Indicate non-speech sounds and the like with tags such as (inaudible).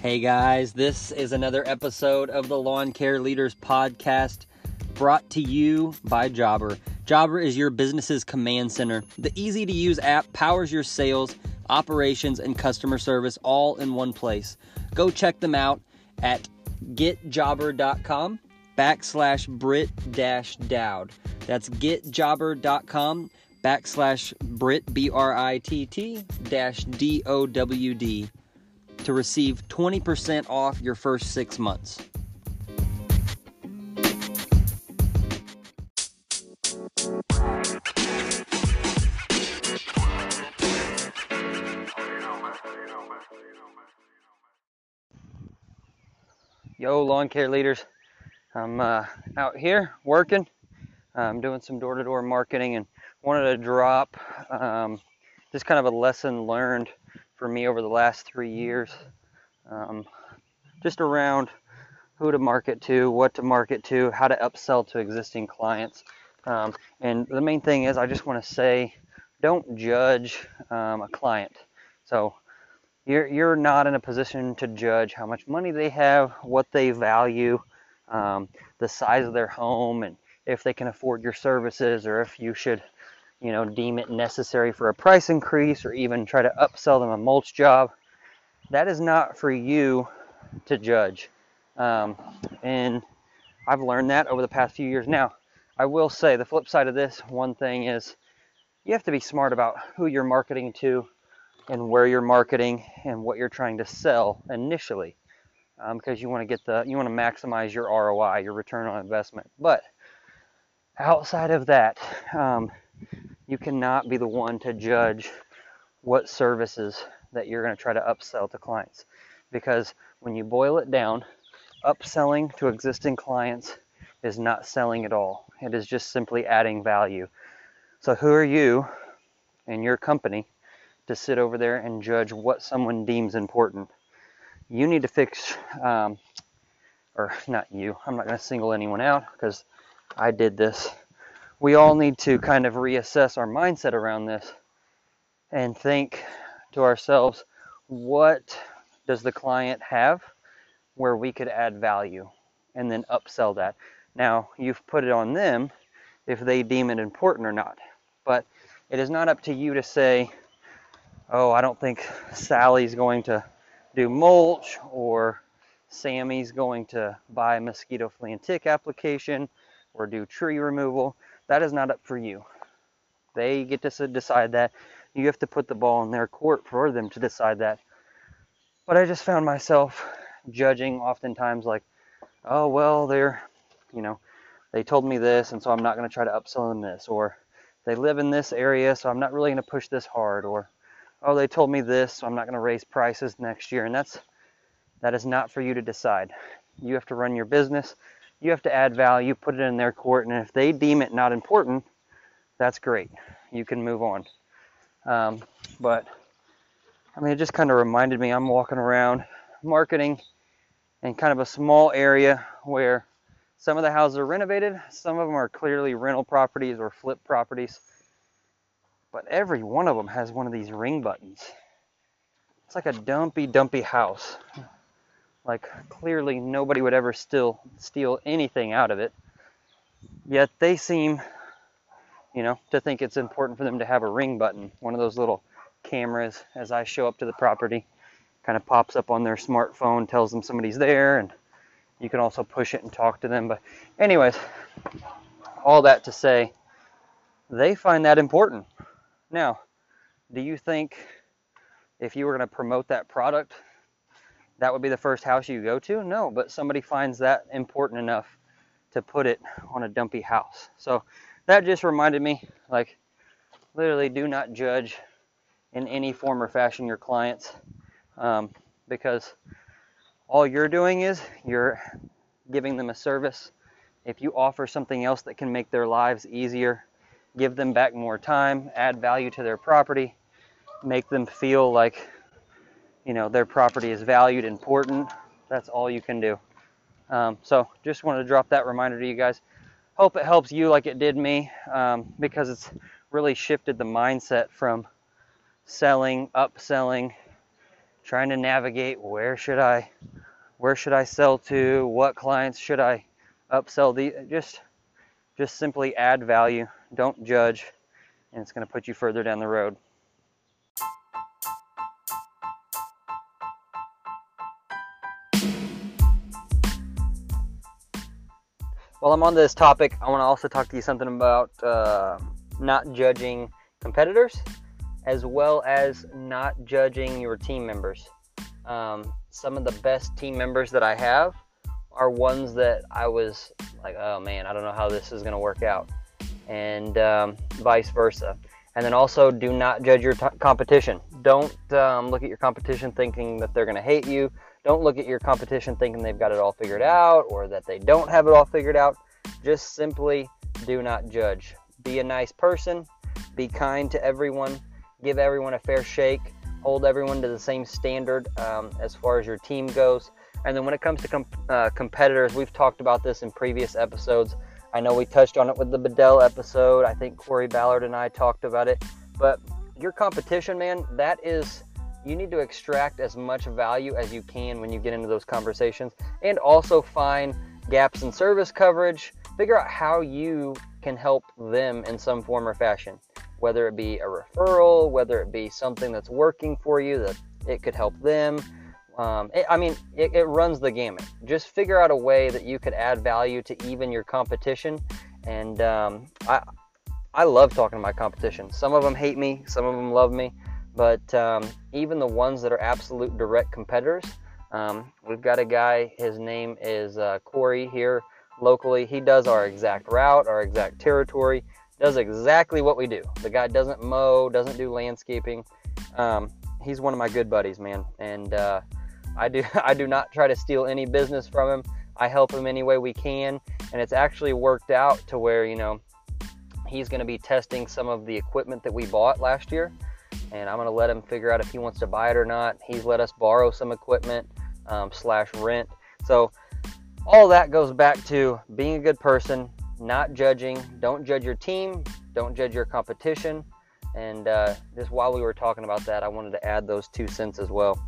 Hey guys, this is another episode of the Lawn Care Leaders Podcast brought to you by Jobber. Jobber is your business's command center. The easy to use app powers your sales, operations, and customer service all in one place. Go check them out at getjobber.com backslash Britt dash Dowd. That's getjobber.com backslash Britt B R I T T dash D O W D to receive 20% off your first six months. Yo, lawn care leaders. I'm uh, out here working. I'm doing some door to door marketing and wanted to drop um, just kind of a lesson learned for me over the last three years, um, just around who to market to, what to market to, how to upsell to existing clients. Um, and the main thing is, I just want to say, don't judge um, a client. So you're you're not in a position to judge how much money they have, what they value, um, the size of their home, and if they can afford your services, or if you should you know, deem it necessary for a price increase or even try to upsell them a mulch job. That is not for you to judge. Um, and I've learned that over the past few years. Now, I will say the flip side of this one thing is you have to be smart about who you're marketing to and where you're marketing and what you're trying to sell initially um, because you want to get the you want to maximize your ROI, your return on investment. But outside of that, um, you cannot be the one to judge what services that you're going to try to upsell to clients. Because when you boil it down, upselling to existing clients is not selling at all. It is just simply adding value. So, who are you and your company to sit over there and judge what someone deems important? You need to fix, um, or not you, I'm not going to single anyone out because I did this we all need to kind of reassess our mindset around this and think to ourselves, what does the client have where we could add value and then upsell that? Now, you've put it on them if they deem it important or not. But it is not up to you to say, oh, I don't think Sally's going to do mulch or Sammy's going to buy mosquito flea and tick application or do tree removal. That is not up for you. They get to decide that. You have to put the ball in their court for them to decide that. But I just found myself judging oftentimes like, oh, well, they're, you know, they told me this, and so I'm not going to try to upsell them this. Or they live in this area, so I'm not really going to push this hard. Or, oh, they told me this, so I'm not going to raise prices next year. And that's, that is not for you to decide. You have to run your business you have to add value, put it in their court, and if they deem it not important, that's great. You can move on. Um, but I mean, it just kind of reminded me I'm walking around marketing in kind of a small area where some of the houses are renovated, some of them are clearly rental properties or flip properties, but every one of them has one of these ring buttons. It's like a dumpy, dumpy house. Like clearly nobody would ever still steal anything out of it. Yet they seem, you know, to think it's important for them to have a ring button, one of those little cameras as I show up to the property, kind of pops up on their smartphone, tells them somebody's there, and you can also push it and talk to them. But anyways, all that to say, they find that important. Now, do you think if you were going to promote that product that would be the first house you go to? No, but somebody finds that important enough to put it on a dumpy house. So that just reminded me like, literally, do not judge in any form or fashion your clients um, because all you're doing is you're giving them a service. If you offer something else that can make their lives easier, give them back more time, add value to their property, make them feel like you know their property is valued, important. That's all you can do. Um, so just wanted to drop that reminder to you guys. Hope it helps you like it did me um, because it's really shifted the mindset from selling, upselling, trying to navigate where should I where should I sell to, what clients should I upsell the just just simply add value, don't judge, and it's going to put you further down the road. While I'm on this topic, I want to also talk to you something about uh, not judging competitors as well as not judging your team members. Um, some of the best team members that I have are ones that I was like, oh man, I don't know how this is going to work out, and um, vice versa. And then also, do not judge your t- competition. Don't um, look at your competition thinking that they're going to hate you. Don't look at your competition thinking they've got it all figured out or that they don't have it all figured out. Just simply do not judge. Be a nice person. Be kind to everyone give everyone a fair shake, hold everyone to the same standard um, as far as your team goes. And then when it comes to com- uh, competitors, we've talked about this in previous episodes. I know we touched on it with the Bedell episode. I think Corey Ballard and I talked about it. But your competition, man, that is, you need to extract as much value as you can when you get into those conversations and also find gaps in service coverage. Figure out how you can help them in some form or fashion whether it be a referral, whether it be something that's working for you that it could help them. Um, it, I mean, it, it, runs the gamut. Just figure out a way that you could add value to even your competition. And um, I, I love talking to my competition. Some of them hate me, some of them love me, but um, even the ones that are absolute direct competitors, um, we've got a guy. His name is uh, Corey here locally. He does our exact route, our exact territory does exactly what we do. The guy doesn't mow, doesn't do landscaping. Um, he's one of my good buddies, man, and uh, I do (laughs) I do not try to steal any business from him. I help him any way we can, and it's actually worked out to where you know he's going to be testing some of the equipment that we bought last year, and I'm going to let him figure out if he wants to buy it or not. He's let us borrow some equipment um, slash rent. So all that goes back to being a good person, not judging. Don't judge your team. Don't judge your competition. And uh, just while we were talking about that, I wanted to add those two cents as well.